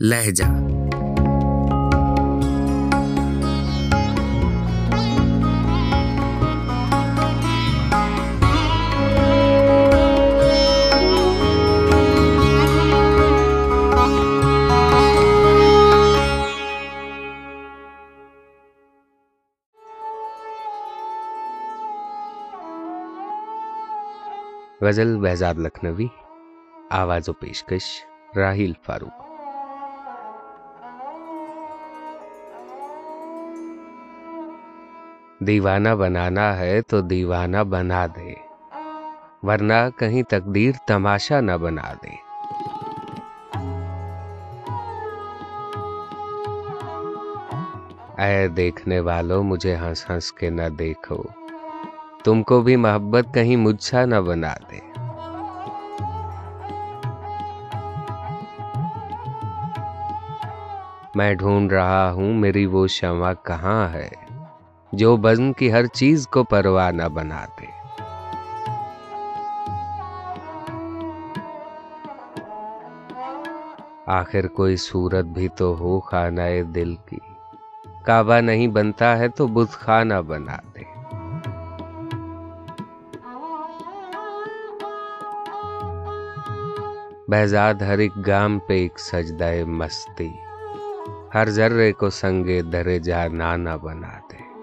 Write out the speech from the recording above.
لہجہ۔ غزل بہزاد لکھنوی آواز و پیشکش راہیل فاروق۔ دیوانہ بنانا ہے تو دیوانہ بنا دے۔ ورنہ کہیں تقدیر تماشا نہ بنا دے۔ اے دیکھنے والوں مجھے ہنس ہنس کے نہ دیکھو۔ تم کو بھی محبت کہیں مجھ سا نہ بنا دے۔ میں ڈھونڈ رہا ہوں، میری وہ شمع کہاں ہے؟ جو بزم کی ہر چیز کو پرواہ نہ بنا دے آخر کوئی صورت بھی تو ہو خانہ دل کی۔ کعبہ نہیں بنتا ہے تو بت خانہ بنا دے بہزاد ہر ایک گام پہ ایک سجدہ مستی۔ ہر ذرے کو سنگے درے جا نانا بنا دے